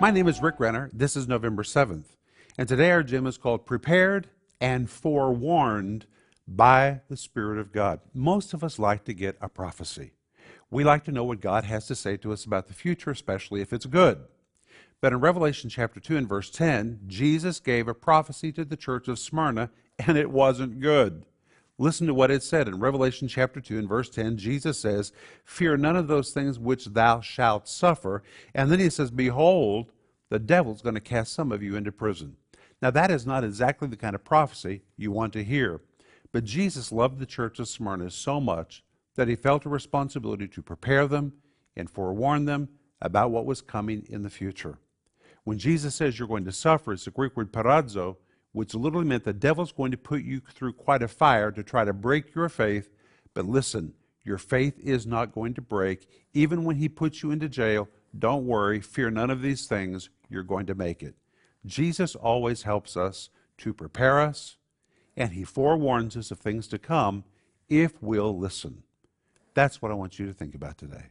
My name is Rick Renner. This is November 7th. And today our gym is called Prepared and Forewarned by the Spirit of God. Most of us like to get a prophecy. We like to know what God has to say to us about the future, especially if it's good. But in Revelation chapter 2 and verse 10, Jesus gave a prophecy to the church of Smyrna, and it wasn't good. Listen to what it said in Revelation chapter 2 and verse 10. Jesus says, Fear none of those things which thou shalt suffer. And then he says, Behold, the devil's going to cast some of you into prison. Now, that is not exactly the kind of prophecy you want to hear. But Jesus loved the church of Smyrna so much that he felt a responsibility to prepare them and forewarn them about what was coming in the future. When Jesus says you're going to suffer, it's the Greek word peirazo, which literally meant the devil's going to put you through quite a fire to try to break your faith. But listen, your faith is not going to break. Even when he puts you into jail, don't worry, fear none of these things. You're going to make it. Jesus always helps us to prepare us, and he forewarns us of things to come if we'll listen. That's what I want you to think about today.